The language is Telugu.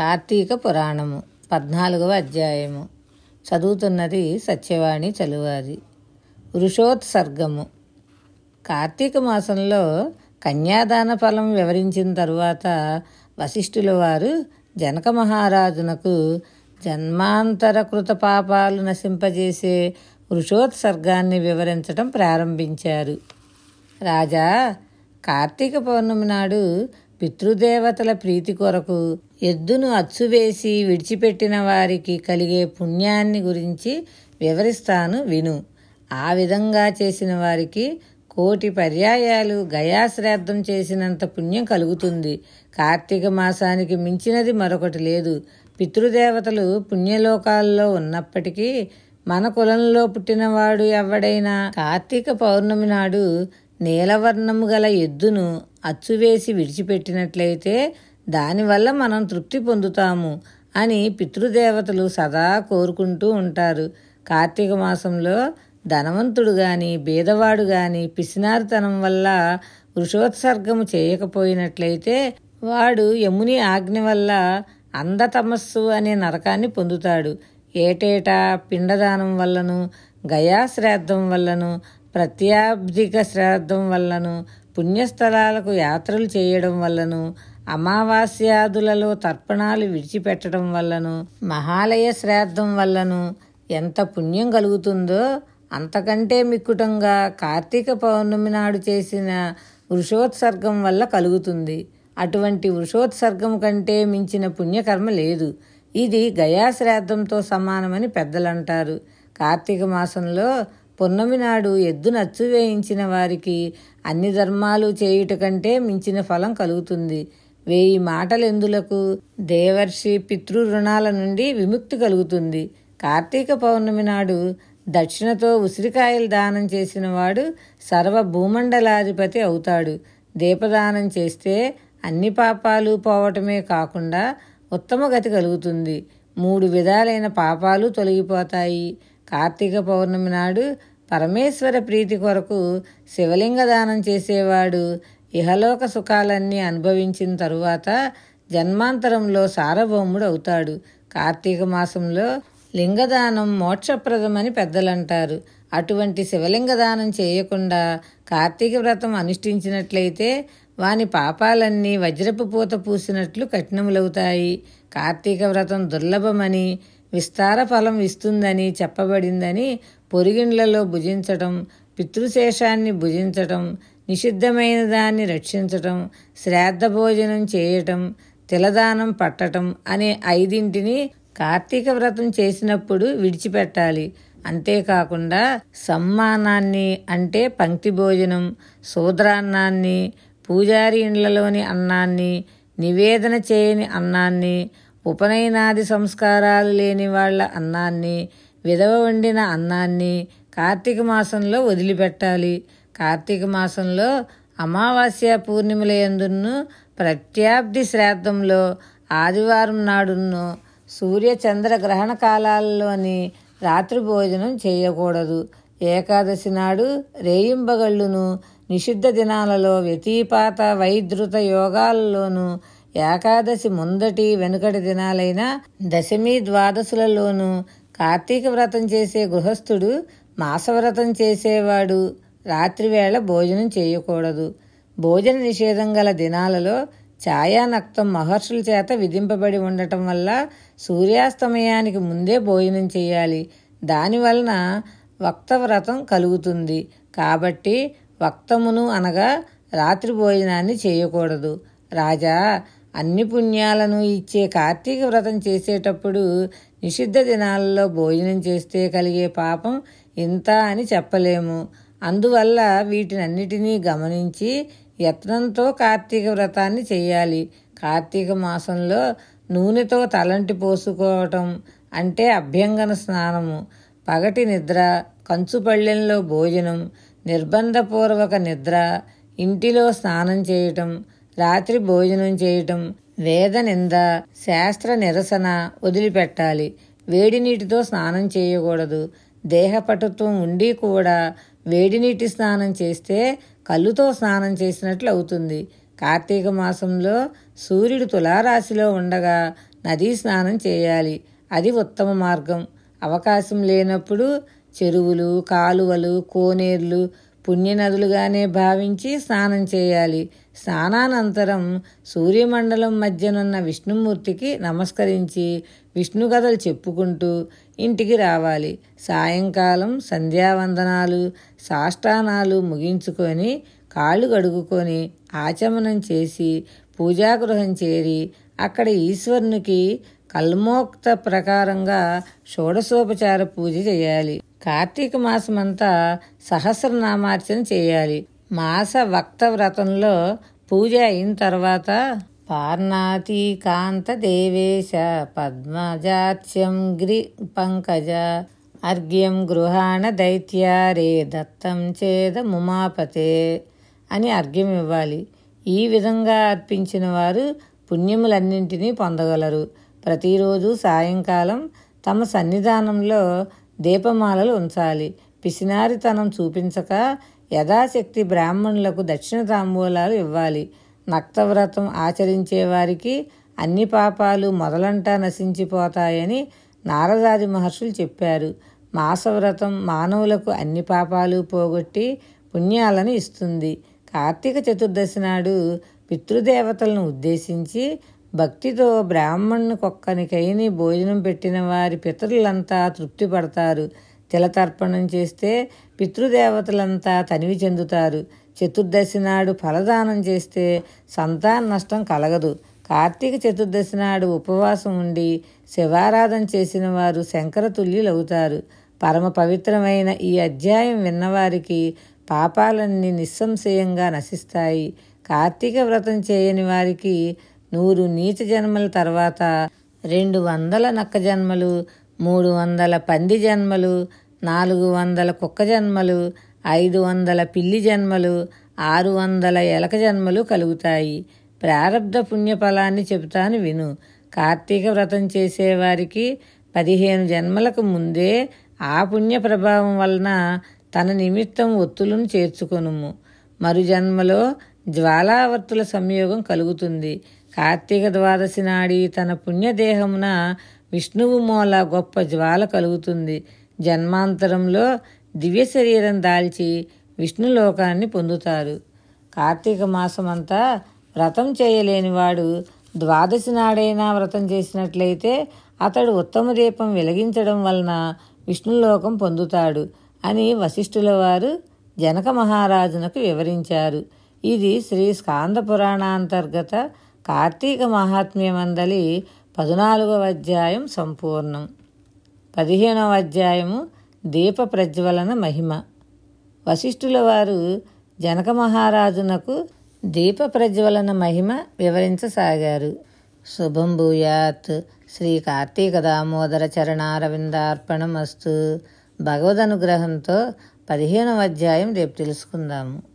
కార్తీక పురాణము పద్నాలుగవ అధ్యాయము. చదువుతున్నది సత్యవాణి చలువారి వృషోత్సర్గము. కార్తీక మాసంలో కన్యాదాన ఫలం వివరించిన తరువాత వశిష్ఠుల వారు జనక మహారాజునకు జన్మాంతర కృత పాపాలు నశింపజేసే వృషోత్సర్గాన్ని వివరించటం ప్రారంభించారు. రాజా కార్తీక పౌర్ణమి నాడు పితృదేవతల ప్రీతి కొరకు ఎద్దును అచ్చువేసి విడిచిపెట్టిన వారికి కలిగే పుణ్యాన్ని గురించి వివరిస్తాను విను. ఆ విధంగా చేసిన వారికి కోటి పర్యాయాలు గయాశ్రాద్ధం చేసినంత పుణ్యం కలుగుతుంది. కార్తీక మాసానికి మించినది మరొకటి లేదు. పితృదేవతలు పుణ్యలోకాల్లో ఉన్నప్పటికీ మన కులంలో పుట్టినవాడు ఎవడైనా కార్తీక పౌర్ణమి నాడు నీలవర్ణము గల ఎద్దును అచ్చువేసి విడిచిపెట్టినట్లయితే దానివల్ల మనం తృప్తి పొందుతాము అని పితృదేవతలు సదా కోరుకుంటూ ఉంటారు. కార్తీక మాసంలో ధనవంతుడు గాని బీదవాడు గాని పిసినారితనం వల్ల వృషోత్సర్గము చేయకపోయినట్లయితే వాడు యముని ఆజ్ఞ వల్ల అందతమస్సు అనే నరకాన్ని పొందుతాడు. ఏటేటా పిండదానం వల్లను గయాశ్రాద్ధం వల్లను ప్రత్యాబ్దిక శ్రాద్ధం వల్లను పుణ్యస్థలాలకు యాత్రలు చేయడం వల్లను అమావాస్యాదులలో తర్పణాలు విడిచిపెట్టడం వల్లను మహాలయ శ్రాద్ధం వల్లను ఎంత పుణ్యం కలుగుతుందో అంతకంటే మిక్కుటంగా కార్తీక పౌర్ణమి నాడు చేసిన వృషోత్సర్గం వల్ల కలుగుతుంది. అటువంటి వృషోత్సర్గం కంటే మించిన పుణ్యకర్మ లేదు. ఇది గయాశ్రాద్ధంతో సమానమని పెద్దలంటారు. కార్తీక మాసంలో పున్నమి నాడు ఎద్దు నచ్చు వేయించిన వారికి అన్ని ధర్మాలు చేయుట కంటే మించిన ఫలం కలుగుతుంది. వేయి మాటలెందులకు? దేవర్షి పితృ రుణాల నుండి విముక్తి కలుగుతుంది. కార్తీక పౌర్ణమి నాడు దక్షిణతో ఉసిరికాయలు దానం చేసిన వాడు సర్వ భూమండలాధిపతి అవుతాడు. దీపదానం చేస్తే అన్ని పాపాలు పోవటమే కాకుండా ఉత్తమ గతి కలుగుతుంది. మూడు విధాలైన పాపాలు తొలగిపోతాయి. కార్తీక పౌర్ణమి నాడు పరమేశ్వర ప్రీతి కొరకు శివలింగ దానం చేసేవాడు ఇహలోక సుఖాలన్నీ అనుభవించిన తరువాత జన్మాంతరంలో సారభౌముడు అవుతాడు కార్తీక మాసంలో లింగదానం మోక్షప్రదమని పెద్దలంటారు. అటువంటి శివలింగదానం చేయకుండా కార్తీక వ్రతం అనుష్ఠించినట్లయితే వాని పాపాలన్నీ వజ్రపు పూత పూసినట్లు కఠినములవుతాయి. కార్తీక వ్రతం దుర్లభమని విస్తార ఫలం ఇస్తుందని చెప్పబడిందని పొరిగిండ్లలో భుజించటం పితృశేషాన్ని భుజించటం నిషిద్ధమైన దాన్ని రక్షించటం శ్రాద్ధ భోజనం చేయటం తిలదానం పట్టటం అనే ఐదింటిని కార్తీక వ్రతం చేసినప్పుడు విడిచిపెట్టాలి. అంతేకాకుండా సమ్మానాన్ని అంటే పంక్తి భోజనం శూద్రాన్నాన్ని పూజారి ఇండ్లలోని అన్నాన్ని నివేదన చేయని అన్నాన్ని ఉపనయనాది సంస్కారాలు లేని వాళ్ళ అన్నాన్ని విధవ వండిన అన్నాన్ని కార్తీక మాసంలో వదిలిపెట్టాలి. కార్తీక మాసంలో అమావాస్య పూర్ణిమల ఎందును ప్రత్యాబ్ది శ్రాద్ధంలో ఆదివారం నాడును సూర్య చంద్ర గ్రహణ కాలాల్లోని రాత్రి భోజనం చేయకూడదు. ఏకాదశి నాడు రేయింబగళ్ళును నిషిద్ధ దినాలలో వ్యతిపాత వైద్రుత యోగాలలోనూ ఏకాదశి ముందటి వెనుకటి దినాలైన దశమి ద్వాదశులలోనూ కార్తీక వ్రతం చేసే గృహస్థుడు మాసవ్రతం చేసేవాడు. రాత్రివేళ భోజనం చేయకూడదు. భోజన నిషేధం గల దినాలలో ఛాయానక్తం మహర్షుల చేత విధింపబడి ఉండటం వల్ల సూర్యాస్తమయానికి ముందే భోజనం చేయాలి. దానివలన వక్తవ్రతం కలుగుతుంది. కాబట్టి వక్తమును అనగా రాత్రి భోజనాన్ని చేయకూడదు. రాజా అన్ని పుణ్యాలను ఇచ్చే కార్తీక వ్రతం చేసేటప్పుడు నిషిద్ధ దినాలలో భోజనం చేస్తే కలిగే పాపం ఇంత అని చెప్పలేము. అందువల్ల వీటినన్నిటినీ గమనించి యత్నంతో కార్తీక వ్రతాన్ని చేయాలి కార్తీక మాసంలో నూనెతో తలంటి పోసుకోవటం అంటే అభ్యంగన స్నానము. పగటి నిద్ర కంచుపళ్ళెంలో భోజనం నిర్బంధపూర్వక నిద్ర ఇంటిలో స్నానం చేయటం రాత్రి భోజనం చేయటం వేద నింద శాస్త్ర నిరసన వదిలిపెట్టాలి. వేడి నీటితో స్నానం చేయకూడదు. దేహపటుత్వం ఉండి కూడా వేడి నీటి స్నానం చేస్తే కళ్ళుతో స్నానం చేసినట్లు అవుతుంది. కార్తీక మాసంలో సూర్యుడు తులారాశిలో ఉండగా నదీ స్నానం చేయాలి. అది ఉత్తమ మార్గం. అవకాశం లేనప్పుడు చెరువులు కాలువలు కోనేర్లు పుణ్యనదులుగానే భావించి స్నానం చేయాలి. స్నానానంతరం సూర్యమండలం మధ్యనున్న విష్ణుమూర్తికి నమస్కరించి విష్ణు కథలు చెప్పుకుంటూ ఇంటికి రావాలి. సాయంకాలం సంధ్యావందనాలు సాష్టానాలు ముగించుకొని కాళ్ళు కడుగుకొని ఆచమనం చేసి పూజాగృహం చేరి అక్కడ ఈశ్వరునికి కల్మోక్త ప్రకారంగా షోడశోపచార పూజ చేయాలి. కార్తీక మాసమంతా సహస్రనామార్చన చేయాలి. మాస వక్త వ్రతంలో పూజ అయిన తర్వాత పార్నాతీకాంత దేవేశ పద్మజాత్యం గ్రి పంకజ అర్ఘ్యం గృహాణ దైత్యారే దత్తం చేద ముమాపతే అని అర్ఘ్యం ఇవ్వాలి. ఈ విధంగా అర్పించిన వారు పుణ్యములన్నింటినీ పొందగలరు. ప్రతిరోజు సాయంకాలం తమ సన్నిధానంలో దీపమాలలు ఉంచాలి. పిసినారితనం చూపించక యథాశక్తి బ్రాహ్మణులకు దక్షిణ తాంబూలాలు ఇవ్వాలి. నక్తవ్రతం ఆచరించే వారికి అన్ని పాపాలు మొదలంటా నశించిపోతాయని నారదాది మహర్షులు చెప్పారు. మాసవ్రతం మానవులకు అన్ని పాపాలు పోగొట్టి పుణ్యాలను ఇస్తుంది. కార్తీక చతుర్దశి నాడు పితృదేవతలను ఉద్దేశించి భక్తితో బ్రాహ్మణునికొక్కనికైని భోజనం పెట్టిన వారి పితరులంతా తృప్తి పడతారు తిలతర్పణం చేస్తే పితృదేవతలంతా తనివి చెందుతారు. చతుర్దశి నాడు ఫలదానం చేస్తే సంతాన నష్టం కలగదు. కార్తీక చతుర్దశి నాడు ఉపవాసం ఉండి శివారాధన చేసిన వారు శంకరతుల్యులవుతారు పరమ పవిత్రమైన ఈ అధ్యాయం విన్నవారికి పాపాలన్నీ నిస్సంశయంగా నశిస్తాయి. కార్తీక వ్రతం చేయని వారికి నూరు నీచ జన్మల తర్వాత రెండు వందల నక్క జన్మలు మూడు వందల పంది జన్మలు నాలుగు వందల కుక్క జన్మలు ఐదు వందల పిల్లి జన్మలు ఆరు వందల ఎలక జన్మలు కలుగుతాయి. ప్రారబ్ధ పుణ్యఫలాన్ని చెబుతాను విను. కార్తీక వ్రతం చేసేవారికి పదిహేను జన్మలకు ముందే ఆ పుణ్య ప్రభావం వలన తన నిమిత్తం ఒత్తులను చేర్చుకొనుము. మరు జన్మలో జ్వాలావర్తుల సంయోగం కలుగుతుంది. కార్తీక ద్వాదశి నాడి తన పుణ్యదేహమున విష్ణువు మూల గొప్ప జ్వాల కలుగుతుంది. జన్మాంతరంలో దివ్య శరీరం దాల్చి విష్ణులోకాన్ని పొందుతారు. కార్తీక మాసమంతా వ్రతం చేయలేనివాడు ద్వాదశి నాడైనా వ్రతం చేసినట్లయితే అతడు ఉత్తమ దీపం వెలిగించడం వలన విష్ణులోకం పొందుతాడు అని వశిష్ఠుల వారు జనక మహారాజునకు వివరించారు. ఇది శ్రీ స్కాంద పురాణాంతర్గత కార్తీక మహాత్మ్యమందలి పద్నాలుగవ అధ్యాయం సంపూర్ణం. పదిహేనవ అధ్యాయము దీప ప్రజ్వలన మహిమ. వశిష్ఠుల వారు జనక మహారాజునకు దీప ప్రజ్వలన మహిమ వివరించసాగారు. శుభం భూయాత్. శ్రీ కార్తీక దామోదర చరణారవిందార్పణమస్తు. భగవద్ అనుగ్రహంతో పదిహేనవ అధ్యాయం రేపు తెలుసుకుందాము.